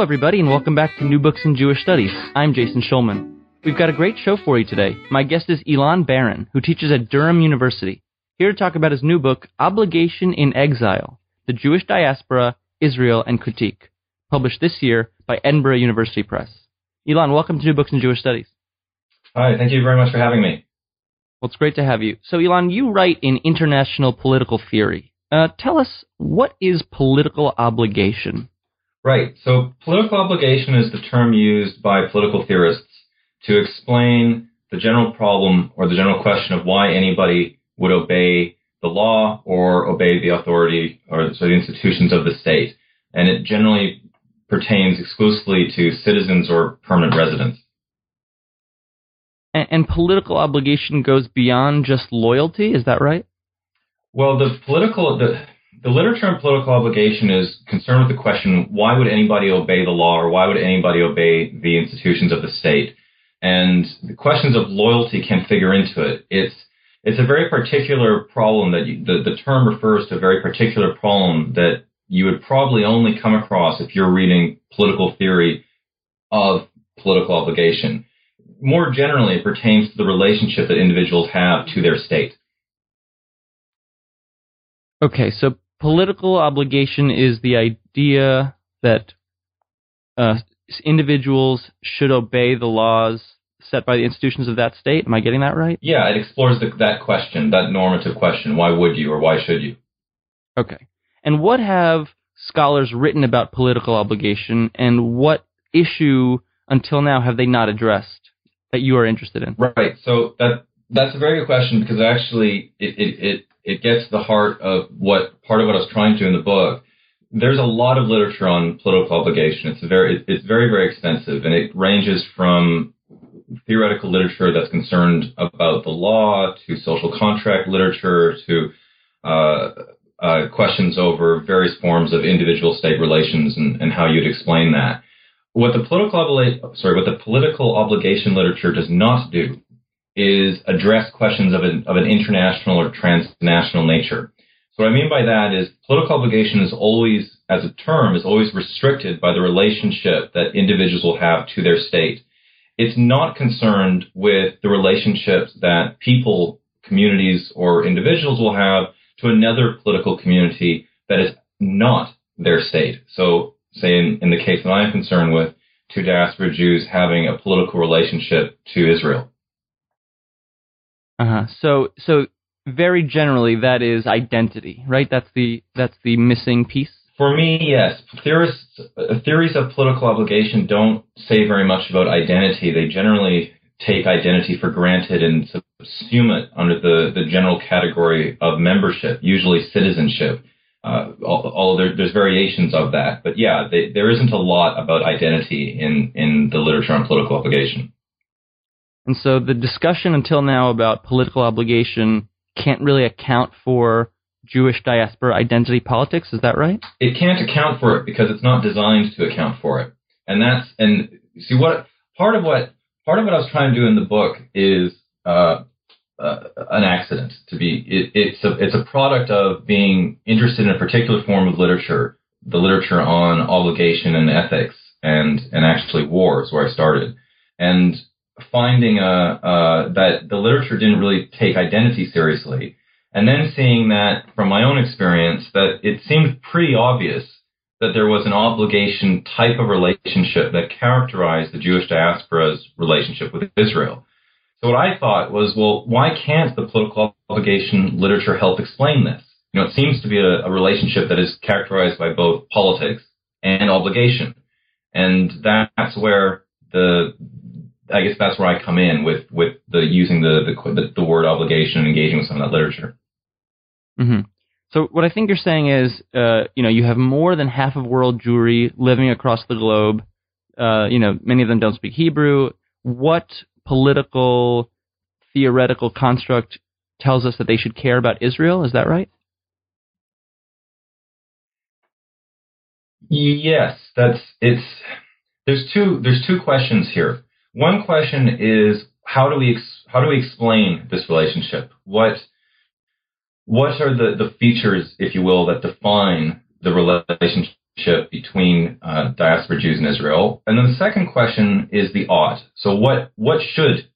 Hello, everybody, and welcome back to New Books in Jewish Studies. I'm Jason Schulman. We've got a great show for you today. My guest is Ilan Baron, who teaches at Durham University, here to talk about his new book, Obligation in Exile The Jewish Diaspora, Israel, and Critique, published this year by Edinburgh University Press. Ilan, welcome to New Books in Jewish Studies. Hi, thank you very much for having me. Well, it's great to have you. So, Elon, you write in international political theory. Uh, tell us, what is political obligation? Right. So political obligation is the term used by political theorists to explain the general problem or the general question of why anybody would obey the law or obey the authority or so the institutions of the state. And it generally pertains exclusively to citizens or permanent residents. And, and political obligation goes beyond just loyalty, is that right? Well, the political the the literature on political obligation is concerned with the question why would anybody obey the law or why would anybody obey the institutions of the state? And the questions of loyalty can figure into it. It's it's a very particular problem that you, the, the term refers to a very particular problem that you would probably only come across if you're reading political theory of political obligation. More generally, it pertains to the relationship that individuals have to their state. Okay, so political obligation is the idea that uh, individuals should obey the laws set by the institutions of that state. Am I getting that right? Yeah, it explores the, that question, that normative question. Why would you or why should you? Okay. And what have scholars written about political obligation, and what issue until now have they not addressed that you are interested in? Right. So that that's a very good question because actually it, it, it it gets to the heart of what part of what I was trying to in the book. There's a lot of literature on political obligation. It's very it's very very expensive, and it ranges from theoretical literature that's concerned about the law to social contract literature to uh, uh, questions over various forms of individual state relations and, and how you'd explain that. What the political obli- sorry, what the political obligation literature does not do is address questions of an, of an international or transnational nature. So what I mean by that is political obligation is always, as a term, is always restricted by the relationship that individuals will have to their state. It's not concerned with the relationships that people, communities, or individuals will have to another political community that is not their state. So say in, in the case that I'm concerned with, two diaspora Jews having a political relationship to Israel. Uh-huh. So so very generally that is identity, right? That's the that's the missing piece. For me, yes. Theorists uh, theories of political obligation don't say very much about identity. They generally take identity for granted and subsume it under the, the general category of membership, usually citizenship. Uh, although there, there's variations of that, but yeah, they, there isn't a lot about identity in in the literature on political obligation. And so the discussion until now about political obligation can't really account for Jewish diaspora identity politics. Is that right? It can't account for it because it's not designed to account for it. And that's and see what part of what part of what I was trying to do in the book is uh, uh, an accident. To be it, it's a it's a product of being interested in a particular form of literature, the literature on obligation and ethics and and actually wars, where I started. And finding uh, uh, that the literature didn't really take identity seriously, and then seeing that from my own experience that it seemed pretty obvious that there was an obligation type of relationship that characterized the Jewish diaspora's relationship with Israel. So what I thought was, well, why can't the political obligation literature help explain this? You know, it seems to be a, a relationship that is characterized by both politics and obligation. And that's where the I guess that's where I come in with with the using the the, the word obligation and engaging with some of that literature. Mm-hmm. So what I think you're saying is, uh, you know, you have more than half of world Jewry living across the globe. Uh, you know, many of them don't speak Hebrew. What political, theoretical construct tells us that they should care about Israel? Is that right? Yes, that's it's. There's two. There's two questions here. One question is how do we ex, how do we explain this relationship? What what are the, the features, if you will, that define the relationship between uh, diaspora Jews and Israel? And then the second question is the ought. So what what should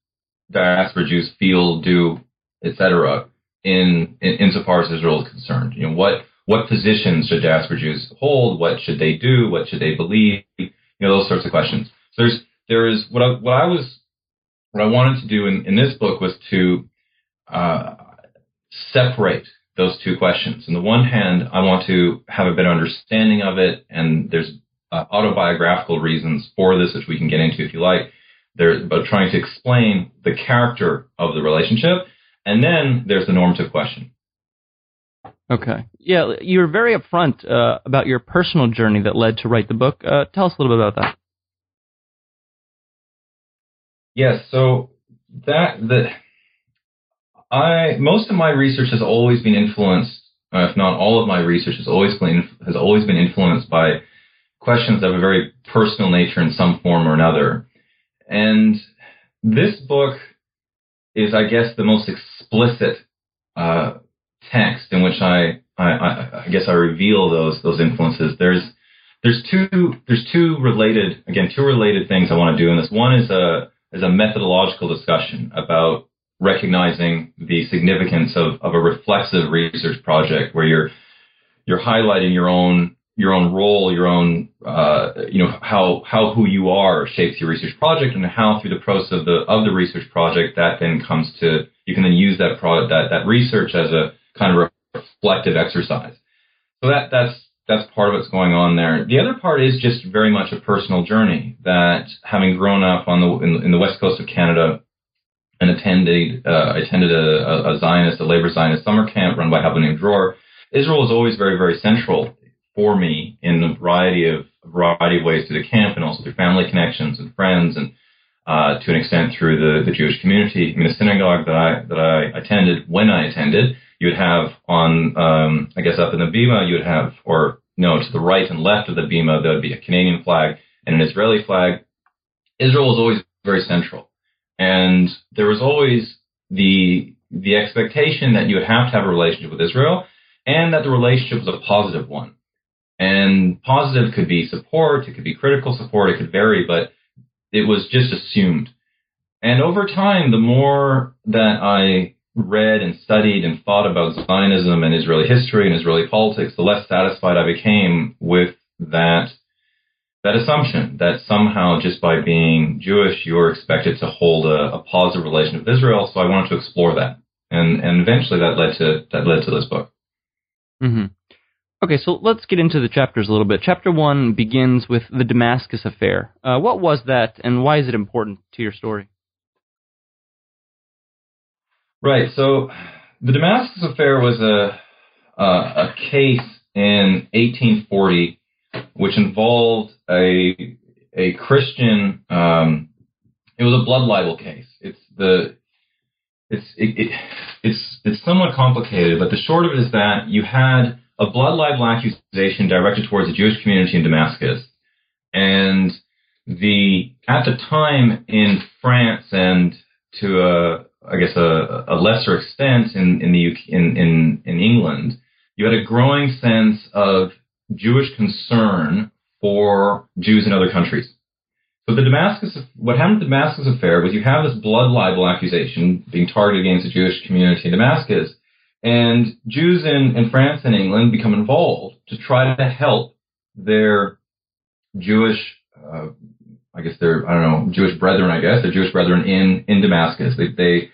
diaspora Jews feel, do, etc. In, in insofar as Israel is concerned? You know what what positions should diaspora Jews hold? What should they do? What should they believe? You know those sorts of questions. So there's there is what I, what I was what I wanted to do in, in this book was to uh, separate those two questions. On the one hand, I want to have a better understanding of it, and there's uh, autobiographical reasons for this, which we can get into if you like. There's about trying to explain the character of the relationship, and then there's the normative question. Okay. Yeah, you were very upfront uh, about your personal journey that led to write the book. Uh, tell us a little bit about that. Yes. So that the I most of my research has always been influenced, uh, if not all of my research has always been has always been influenced by questions of a very personal nature in some form or another. And this book is, I guess, the most explicit uh, text in which I, I, I guess I reveal those those influences. There's there's two there's two related again two related things I want to do in this. One is a is a methodological discussion about recognizing the significance of, of a reflexive research project where you're you're highlighting your own your own role, your own uh, you know how how who you are shapes your research project, and how through the process of the of the research project that then comes to you can then use that product that that research as a kind of reflective exercise. So that that's that's part of what's going on there. The other part is just very much a personal journey that having grown up on the in, in the west coast of Canada and attended uh, attended a, a, Zionist, a labor Zionist summer camp run by Habonim Dror. Israel was always very very central for me in a variety of a variety of ways through the camp and also through family connections and friends and uh, to an extent through the, the Jewish community. I mean, the synagogue that I that I attended when I attended you would have on, um, I guess up in the bima, you would have, or no, to the right and left of the bima, there would be a Canadian flag and an Israeli flag. Israel was always very central. And there was always the, the expectation that you would have to have a relationship with Israel and that the relationship was a positive one. And positive could be support, it could be critical support, it could vary, but it was just assumed. And over time, the more that I read and studied and thought about Zionism and Israeli history and Israeli politics, the less satisfied I became with that that assumption that somehow just by being Jewish you're expected to hold a, a positive relation with Israel. So I wanted to explore that, and and eventually that led to that led to this book. Mm-hmm. Okay, so let's get into the chapters a little bit. Chapter one begins with the Damascus affair. Uh, what was that, and why is it important to your story? Right. So the Damascus affair was a uh, a case in 1840 which involved a a Christian. Um, it was a blood libel case. It's the it's it, it, it's it's somewhat complicated, but the short of it is that you had a blood libel accusation directed towards the Jewish community in Damascus, and the at the time in France and to a I guess a, a lesser extent in in the in, in in England, you had a growing sense of Jewish concern for Jews in other countries. So the Damascus, what happened the Damascus affair was you have this blood libel accusation being targeted against the Jewish community in Damascus, and Jews in, in France and England become involved to try to help their Jewish uh, I guess they're I don't know Jewish brethren. I guess they're Jewish brethren in in Damascus. They they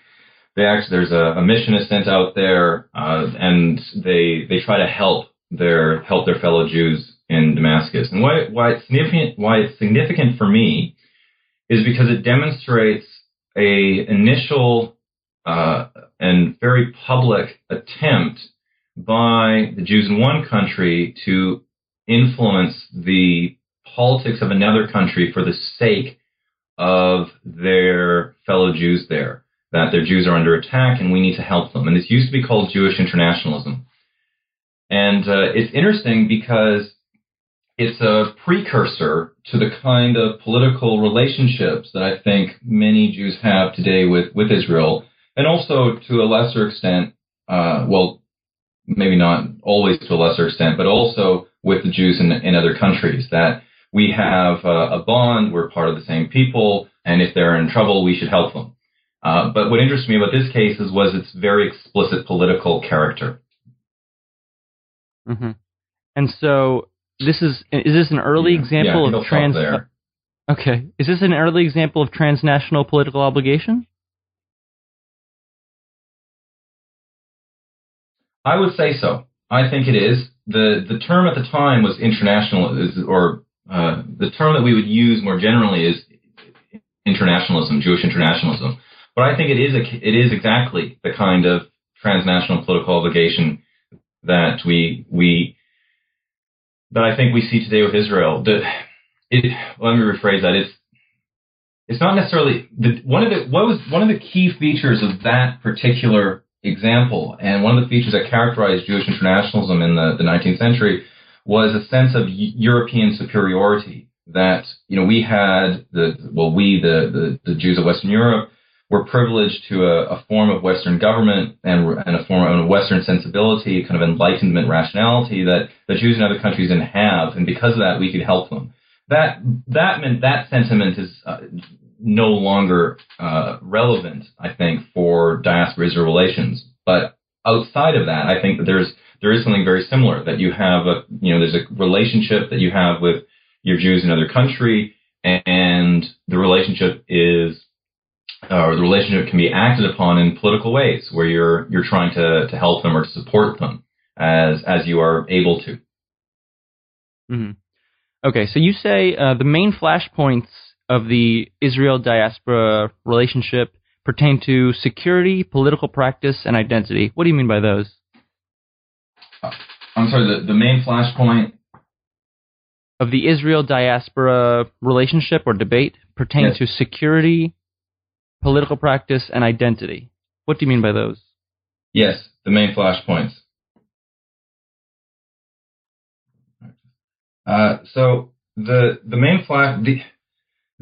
they actually there's a, a missionist sent out there, uh, and they they try to help their help their fellow Jews in Damascus. And why why it's significant why it's significant for me is because it demonstrates a initial uh, and very public attempt by the Jews in one country to influence the politics of another country for the sake of their fellow Jews there, that their Jews are under attack and we need to help them. And this used to be called Jewish internationalism. And uh, it's interesting because it's a precursor to the kind of political relationships that I think many Jews have today with, with Israel, and also to a lesser extent, uh, well, maybe not always to a lesser extent, but also with the Jews in, in other countries, that we have a, a bond, we're part of the same people, and if they're in trouble, we should help them. Uh, but what interests me about this case is was its very explicit political character. Mm-hmm. And so this is is this an early yeah. example yeah, of trans? Okay, is this an early example of transnational political obligation? I would say so. I think it is. the The term at the time was international, or uh, the term that we would use more generally is internationalism, Jewish internationalism. But I think it is a, it is exactly the kind of transnational political obligation that we we that I think we see today with Israel. The, it, let me rephrase that. It's it's not necessarily the, one of the what was one of the key features of that particular example, and one of the features that characterized Jewish internationalism in the, the 19th century was a sense of European superiority. That you know we had the well we the the, the Jews of Western Europe were privileged to a, a form of Western government and, and a form of Western sensibility, kind of enlightenment rationality that the Jews in other countries didn't have, and because of that we could help them. That that meant that sentiment is uh, no longer uh, relevant, I think, for diaspora-Israel relations. But outside of that, I think that there's there is something very similar that you have a you know there's a relationship that you have with your Jews in another country, and the relationship is uh, or the relationship can be acted upon in political ways where you're you're trying to to help them or to support them as as you are able to. Mm-hmm. Okay, so you say uh, the main flashpoints of the Israel diaspora relationship pertain to security, political practice, and identity. What do you mean by those? I'm sorry, the, the main flashpoint of the Israel diaspora relationship or debate pertains yes. to security, political practice, and identity. What do you mean by those? Yes, the main flashpoints. Uh, so the the main flash the,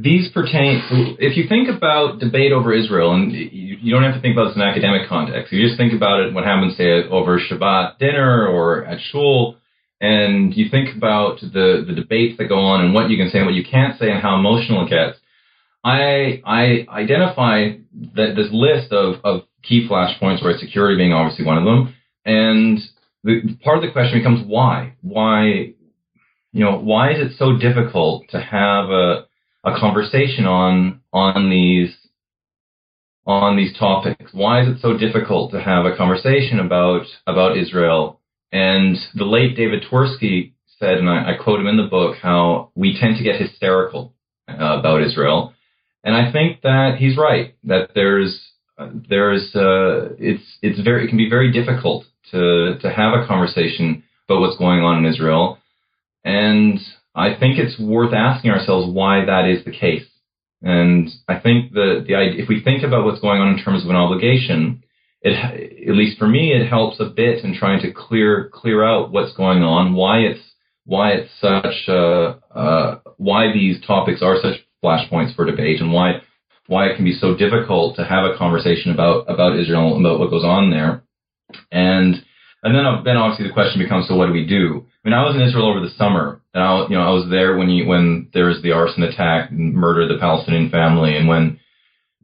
these pertain, if you think about debate over Israel, and you, you, don't have to think about this in academic context, you just think about it what happens, say, over Shabbat dinner or at shul, and you think about the, the debates that go on and what you can say and what you can't say and how emotional it gets. I, I identify that this list of, of key flashpoints, where security being obviously one of them, and the part of the question becomes why? Why, you know, why is it so difficult to have a a conversation on on these on these topics. Why is it so difficult to have a conversation about about Israel? And the late David Twersky said, and I, I quote him in the book, how we tend to get hysterical uh, about Israel, and I think that he's right. That there's there's uh, it's it's very it can be very difficult to to have a conversation about what's going on in Israel, and I think it's worth asking ourselves why that is the case. And I think that the if we think about what's going on in terms of an obligation, it, at least for me, it helps a bit in trying to clear clear out what's going on, why it's why it's such uh, uh, why these topics are such flashpoints for debate, and why why it can be so difficult to have a conversation about about Israel and about what goes on there. And and then then obviously the question becomes, so what do we do? I mean, I was in Israel over the summer, and I, you know, I was there when you when there was the arson attack, and murder the Palestinian family, and when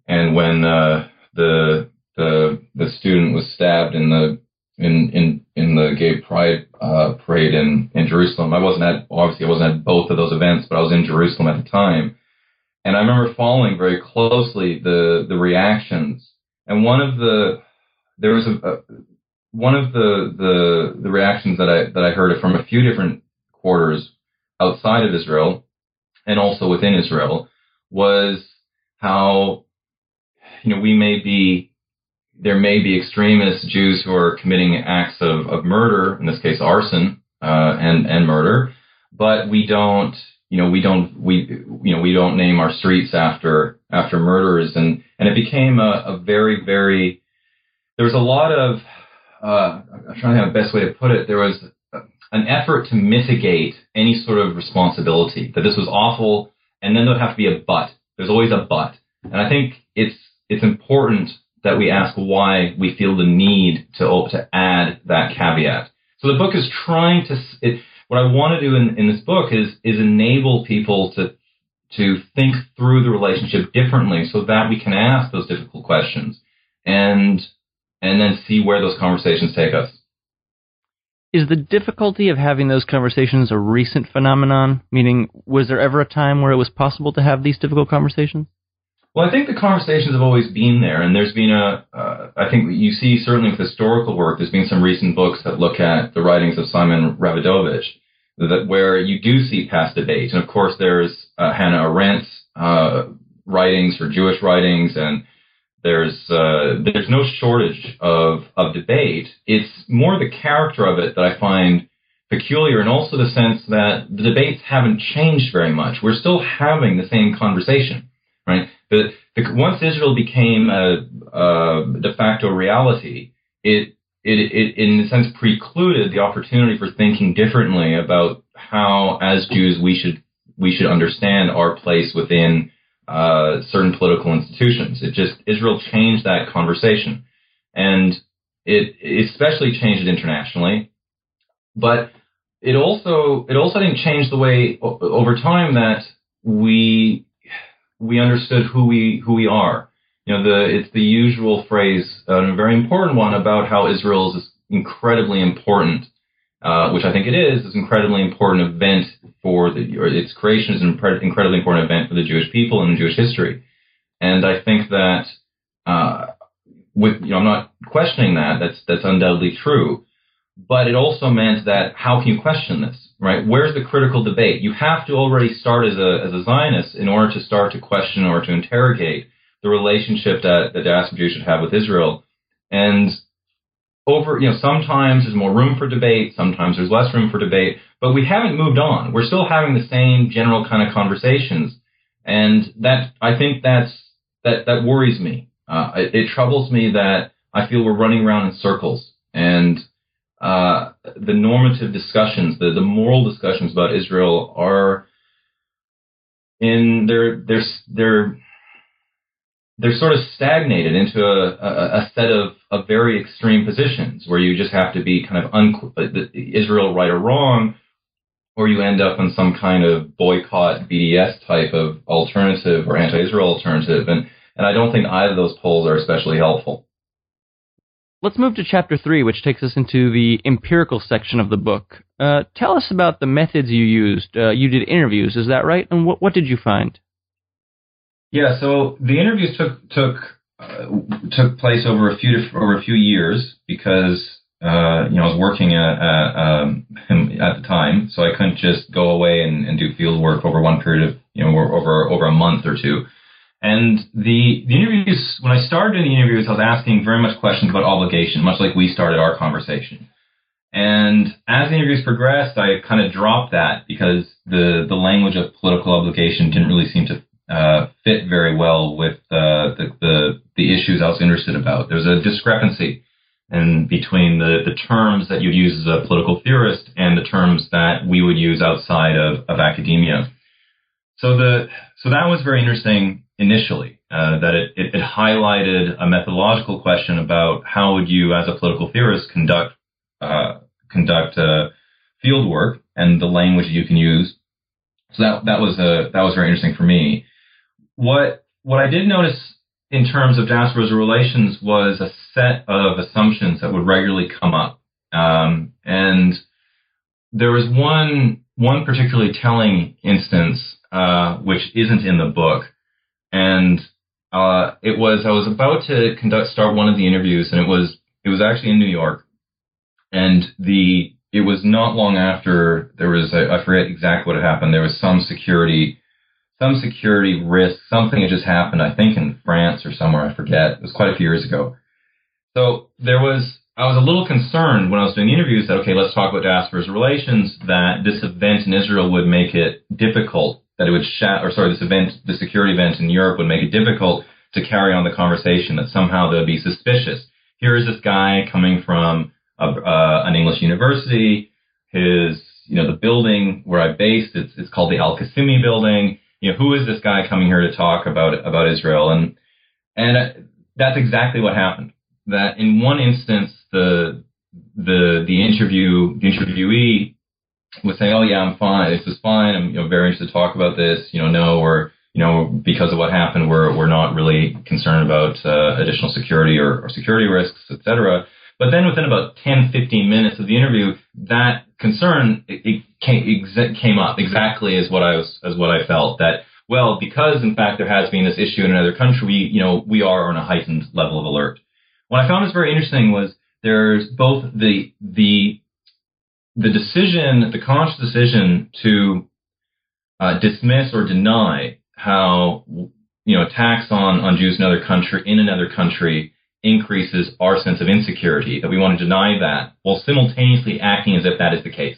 and when uh, the the the student was stabbed in the in in in the gay pride uh, parade in in Jerusalem. I wasn't at obviously I wasn't at both of those events, but I was in Jerusalem at the time, and I remember following very closely the the reactions. And one of the there was a, a one of the, the the reactions that I that I heard from a few different quarters outside of Israel and also within Israel was how you know we may be there may be extremist Jews who are committing acts of, of murder, in this case arson uh, and and murder, but we don't you know we don't we you know we don't name our streets after after murderers. And and it became a, a very very there was a lot of uh, I'm trying to have the best way to put it. There was an effort to mitigate any sort of responsibility that this was awful and then there'd have to be a but. There's always a but. And I think it's it's important that we ask why we feel the need to to add that caveat. So the book is trying to it, what I want to do in, in this book is is enable people to to think through the relationship differently so that we can ask those difficult questions and and then see where those conversations take us. Is the difficulty of having those conversations a recent phenomenon? Meaning, was there ever a time where it was possible to have these difficult conversations? Well, I think the conversations have always been there, and there's been a. Uh, I think you see certainly with historical work, there's been some recent books that look at the writings of Simon Rabinovitch, that where you do see past debate, and of course there's uh, Hannah Arendt's uh, writings or Jewish writings, and there's uh, there's no shortage of of debate. It's more the character of it that I find peculiar, and also the sense that the debates haven't changed very much. We're still having the same conversation, right? The, the, once Israel became a, a de facto reality, it, it, it, in a sense, precluded the opportunity for thinking differently about how, as Jews, we should we should understand our place within uh, certain political institutions. It just Israel changed that conversation, and it especially changed it internationally. But it also it also didn't change the way over time that we we understood who we who we are. You know, the it's the usual phrase, uh, a very important one about how Israel is incredibly important, uh, which I think it is, is an incredibly important event for the or its creation is an incredibly important event for the Jewish people and Jewish history. And I think that uh, with you know, I'm not questioning that. That's that's undoubtedly true. But it also meant that how can you question this? right? Where's the critical debate? You have to already start as a, as a Zionist in order to start to question or to interrogate the relationship that the diaspora Jews should have with Israel. And over, you know, sometimes there's more room for debate, sometimes there's less room for debate, but we haven't moved on. We're still having the same general kind of conversations. And that, I think that's, that, that worries me. Uh, it, it troubles me that I feel we're running around in circles. And uh, the normative discussions, the, the moral discussions about Israel are in they're they're they're they're sort of stagnated into a, a, a set of, of very extreme positions where you just have to be kind of un, Israel right or wrong, or you end up in some kind of boycott BDS type of alternative or anti-Israel alternative, and and I don't think either of those poles are especially helpful. Let's move to chapter three, which takes us into the empirical section of the book. Uh, tell us about the methods you used. Uh, you did interviews, is that right? And what, what did you find? Yeah, so the interviews took took uh, took place over a few over a few years because uh, you know I was working at at, um, at the time, so I couldn't just go away and, and do field work over one period of you know over over a month or two. And the, the interviews, when I started the interviews, I was asking very much questions about obligation, much like we started our conversation. And as the interviews progressed, I kind of dropped that because the, the language of political obligation didn't really seem to uh, fit very well with uh, the, the, the issues I was interested about. There's a discrepancy in between the, the terms that you'd use as a political theorist and the terms that we would use outside of, of academia. So the so that was very interesting initially. Uh, that it, it, it, highlighted a methodological question about how would you, as a political theorist, conduct uh, conduct uh, field work and the language you can use. So that that was a that was very interesting for me. What what I did notice in terms of diasporas relations was a set of assumptions that would regularly come up, um, and there was one one particularly telling instance uh, which isn't in the book. And uh, it was I was about to conduct start one of the interviews, and it was it was actually in New York, and the it was not long after there was I, I forget exactly what had happened. There was some security some security risk, something had just happened. I think in France or somewhere, I forget. It was quite a few years ago, So there was, I was a little concerned when I was doing the interviews that, okay, let's talk about diaspora's relations, that this event in Israel would make it difficult, that it would shat, or sorry, this event, the security event in Europe would make it difficult to carry on the conversation, that somehow they'd be suspicious. Here is this guy coming from a, uh, an English university, his, you know, the building where I based, it's, it's called the Al-Qasimi building. You know, who is this guy coming here to talk about, about Israel? And, and that's exactly what happened that in one instance the the the interview the interviewee was saying, "Oh yeah, I'm fine. This is fine. I'm you know very interested to talk about this. You know, no, we're you know because of what happened, we're we're not really concerned about uh, additional security or, or security risks, etc." But then within about 10, 15 minutes of the interview, that concern it, it came, ex- came up exactly as what I was as what I felt that well because in fact there has been this issue in another country, we, you know we are on a heightened level of alert. What I found was very interesting was there's both the the the decision, the conscious decision to uh, dismiss or deny how you know attacks on on Jews in another country in another country increases our sense of insecurity. That we want to deny that while simultaneously acting as if that is the case.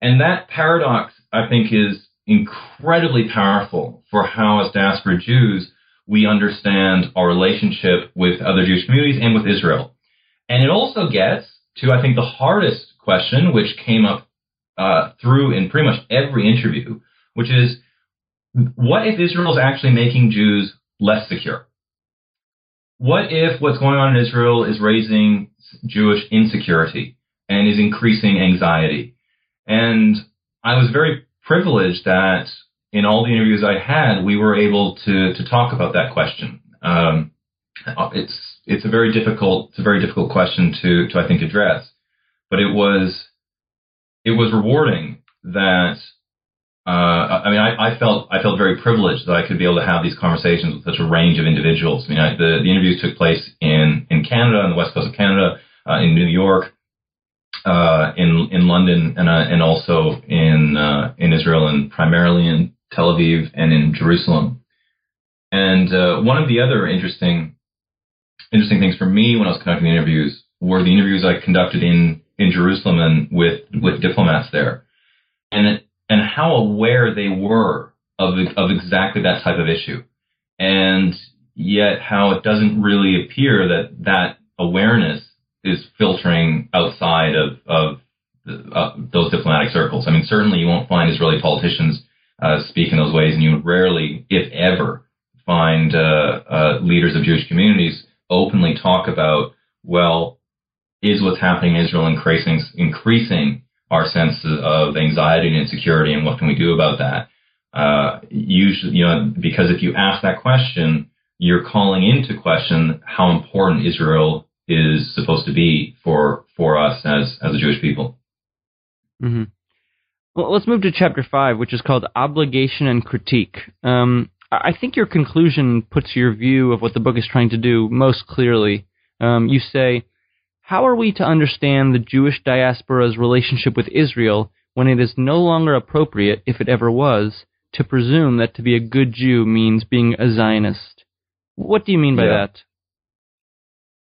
And that paradox, I think, is incredibly powerful for how, as diaspora Jews, we understand our relationship with other Jewish communities and with Israel. And it also gets to, I think, the hardest question, which came up uh, through in pretty much every interview, which is what if Israel is actually making Jews less secure? What if what's going on in Israel is raising Jewish insecurity and is increasing anxiety? And I was very privileged that in all the interviews I had, we were able to to talk about that question. Um, it's it's a very difficult it's a very difficult question to to I think address, but it was it was rewarding that. Uh, I mean, I, I, felt I felt very privileged that I could be able to have these conversations with such a range of individuals. I mean, I, the the interviews took place in in Canada, on the west coast of Canada, uh, in New York, uh, in in London, and uh, and also in uh, in Israel, and primarily in Tel Aviv, and in Jerusalem. And uh, one of the other interesting interesting things for me when I was conducting the interviews were the interviews I conducted in in Jerusalem and with with diplomats there, and and how aware they were of of exactly that type of issue, and yet how it doesn't really appear that that awareness is filtering outside of of uh, those diplomatic circles. I mean, certainly you won't find Israeli politicians uh, speak in those ways, and you would rarely, if ever, find uh, uh, leaders of Jewish communities openly talk about, well, is what's happening in Israel increasing, increasing our sense of anxiety and insecurity, and what can we do about that? Uh, usually, you know, because if you ask that question, you're calling into question how important Israel is supposed to be for for us as as a Jewish people. Mm-hmm. Well, let's move to chapter five, which is called Obligation and Critique. Um, I think your conclusion puts your view of what the book is trying to do most clearly. Um, you say, How are we to understand the Jewish diaspora's relationship with Israel when it is no longer appropriate, if it ever was, to presume that to be a good Jew means being a Zionist? What do you mean by yeah. that?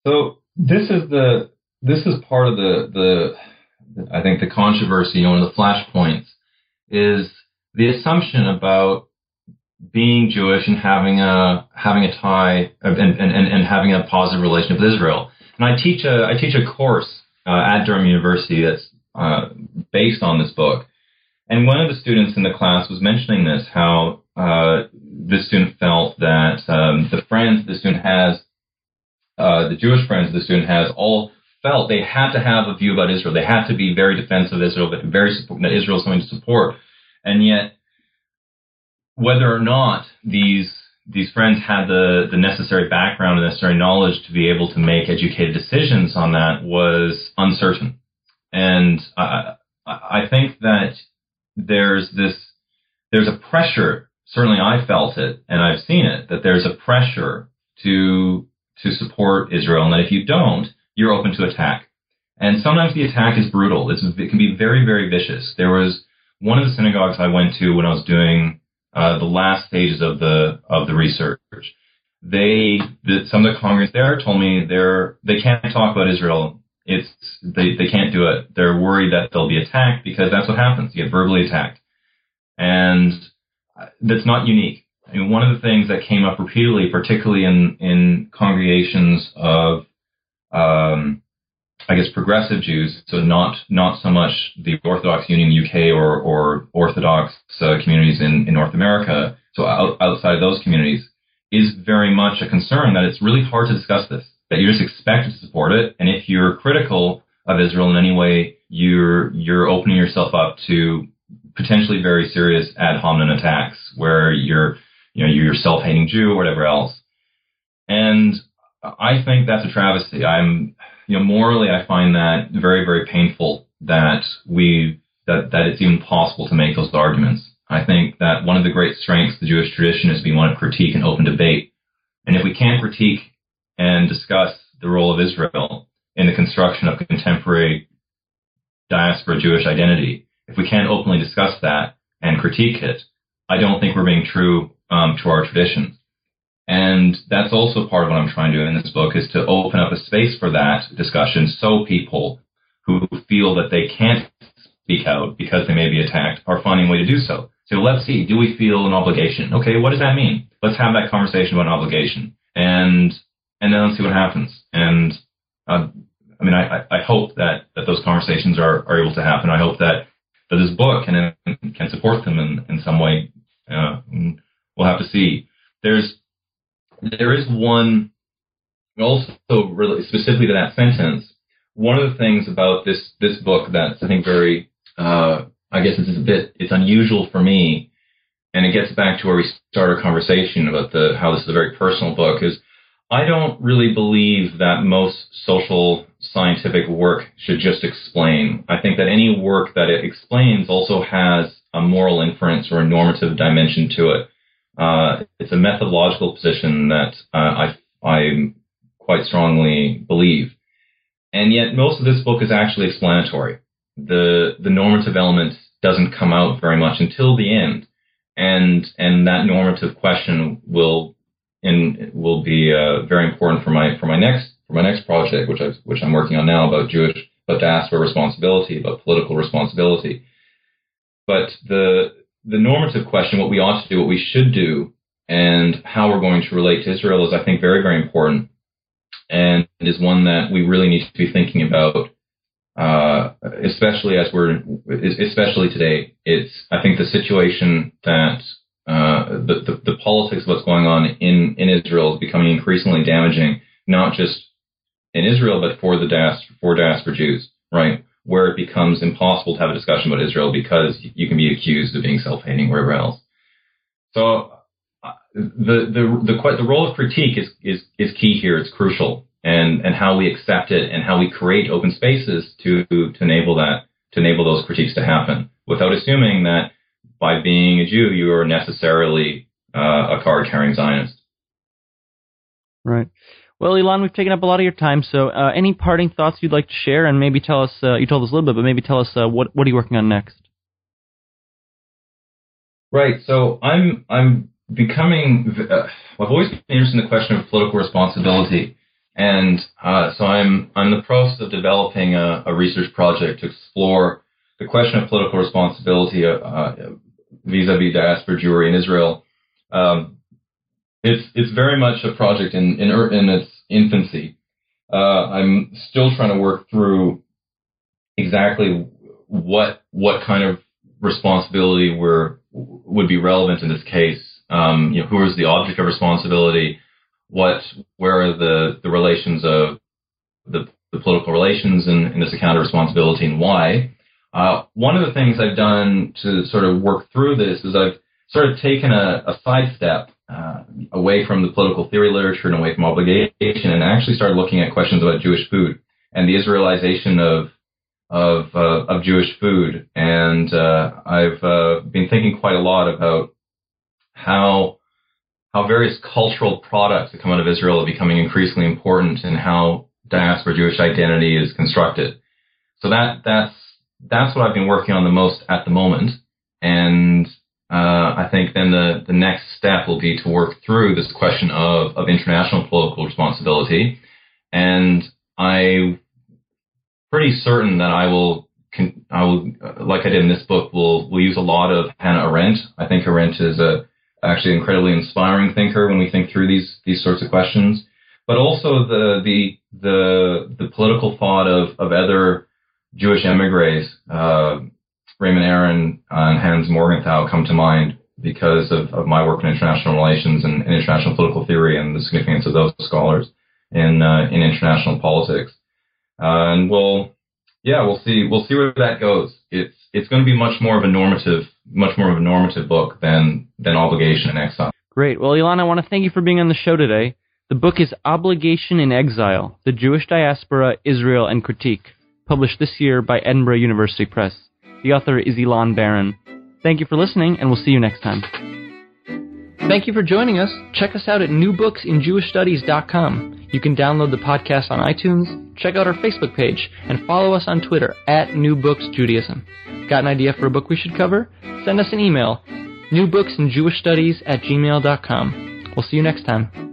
So this is the this is part of the the I think the controversy, you know, one of the flashpoints is the assumption about being Jewish and having a having a tie and, and, and, having a positive relationship with Israel. And I teach a I teach a course uh, at Durham University that's uh, based on this book. And one of the students in the class was mentioning this, how uh, this student felt that um, the friends the student has, uh, the Jewish friends the student has, all felt they had to have a view about Israel. They had to be very defensive of Israel, but very support, that Israel is something to support. And yet, whether or not these these friends had the, the necessary background and necessary knowledge to be able to make educated decisions on that was uncertain. And I, I think that there's this, there's a pressure, certainly I felt it and I've seen it, that there's a pressure to, to support Israel and that if you don't, you're open to attack. And sometimes the attack is brutal. It's, it can be very, very vicious. There was one of the synagogues I went to when I was doing uh, the last stages of the of the research. they, the, some of the Congress there told me they're, they can't talk about Israel. It's, they, they can't do it. They're worried that they'll be attacked because that's what happens. You get verbally attacked. And that's not unique. I mean, one of the things that came up repeatedly, particularly in, in congregations of, um, I guess progressive Jews, so not not so much the Orthodox Union UK or or Orthodox uh, communities in, in North America, so out, outside of those communities, is very much a concern that it's really hard to discuss this. That you're just expected to support it, and if you're critical of Israel in any way, you're you're opening yourself up to potentially very serious ad hominem attacks where you're you know you're self-hating Jew or whatever else. And I think that's a travesty. I'm you know morally I find that very very painful that we that that it's even possible to make those arguments. I think that one of the great strengths of the Jewish tradition is being one of critique and open debate. And if we can't critique and discuss the role of Israel in the construction of contemporary diaspora Jewish identity, if we can't openly discuss that and critique it, I don't think we're being true um, to our traditions. And that's also part of what I'm trying to do in this book is to open up a space for that discussion so people who feel that they can't speak out because they may be attacked are finding a way to do so. So let's see, do we feel an obligation? Okay, what does that mean? Let's have that conversation about an obligation. And and then let's see what happens. And uh, I mean, I, I hope that, that those conversations are, are able to happen. I hope that, that this book can can support them in, in some way. Uh, we'll have to see. There's there is one also really specifically to that sentence. One of the things about this this book that's I think very uh, I guess it's a bit it's unusual for me, and it gets back to where we started our conversation about the how this is a very personal book. Is I don't really believe that most social scientific work should just explain. I think that any work that it explains also has a moral inference or a normative dimension to it. Uh, it's a methodological position that uh, I, I quite strongly believe. And yet most of this book is actually explanatory. The, the normative element doesn't come out very much until the end. And, and that normative question will, in, will be, uh, very important for my, for my next, for my next project, which I, which I'm working on now about Jewish, about diaspora responsibility, about political responsibility. But the, the normative question, what we ought to do, what we should do, and how we're going to relate to Israel is, I think, very, very important, and is one that we really need to be thinking about, uh, especially as we're, especially today. It's, I think, the situation that uh, the, the, the politics of what's going on in in Israel is becoming increasingly damaging, not just in Israel, but for the diaspora, for diaspora Jews, right? Where it becomes impossible to have a discussion about Israel because you can be accused of being self-hating wherever else. So uh, the the the the role of critique is is is key here. It's crucial, and and how we accept it and how we create open spaces to to enable that to enable those critiques to happen without assuming that by being a Jew you are necessarily uh, a card-carrying Zionist. Right. Well, Ilan, we've taken up a lot of your time. So, uh, any parting thoughts you'd like to share, and maybe tell us? Uh, you told us a little bit, but maybe tell us uh, what what are you working on next? Right. So, I'm I'm becoming. Uh, I've always been interested in the question of political responsibility, and uh, so I'm I'm in the process of developing a, a, research project to explore the question of political responsibility uh, vis-a-vis diaspora Jewry in Israel. Um, it's it's very much a project in in, in its infancy. Uh, I'm still trying to work through exactly what what kind of responsibility were would be relevant in this case. Um, you know, who is the object of responsibility? What where are the the relations of the, the political relations in, in this account of responsibility and why? Uh, one of the things I've done to sort of work through this is I've sort of taken a, a sidestep uh, away from the political theory literature and away from obligation, and actually started looking at questions about Jewish food and the Israelization of of uh, of Jewish food. And uh, I've uh, been thinking quite a lot about how how various cultural products that come out of Israel are becoming increasingly important, and how diaspora Jewish identity is constructed. So that that's that's what I've been working on the most at the moment, and uh, uh, I think then the, the next step will be to work through this question of, of international political responsibility. And I'm pretty certain that I will, I will, like I did in this book, will will use a lot of Hannah Arendt. I think Arendt is a actually incredibly inspiring thinker when we think through these these sorts of questions. But also the the the the political thought of of other Jewish emigres, uh, Raymond Aron and Hans Morgenthau come to mind because of, of my work in international relations and, and, international political theory and the significance of those scholars in uh, in international politics. Uh, and we'll, yeah, we'll see we'll see where that goes. It's it's going to be much more of a normative, much more of a normative book than than Obligation in Exile. Great. Well, Ilan, I want to thank you for being on the show today. The book is Obligation in Exile: The Jewish Diaspora, Israel, and Critique, published this year by Edinburgh University Press. The author is Ilan Baron. Thank you for listening, and we'll see you next time. Thank you for joining us. Check us out at newbooksinjewishstudies.com. You can download the podcast on iTunes, check out our Facebook page, and follow us on Twitter at New Books Judaism. Got an idea for a book we should cover? Send us an email, newbooksinjewishstudies at gmail.com. We'll see you next time.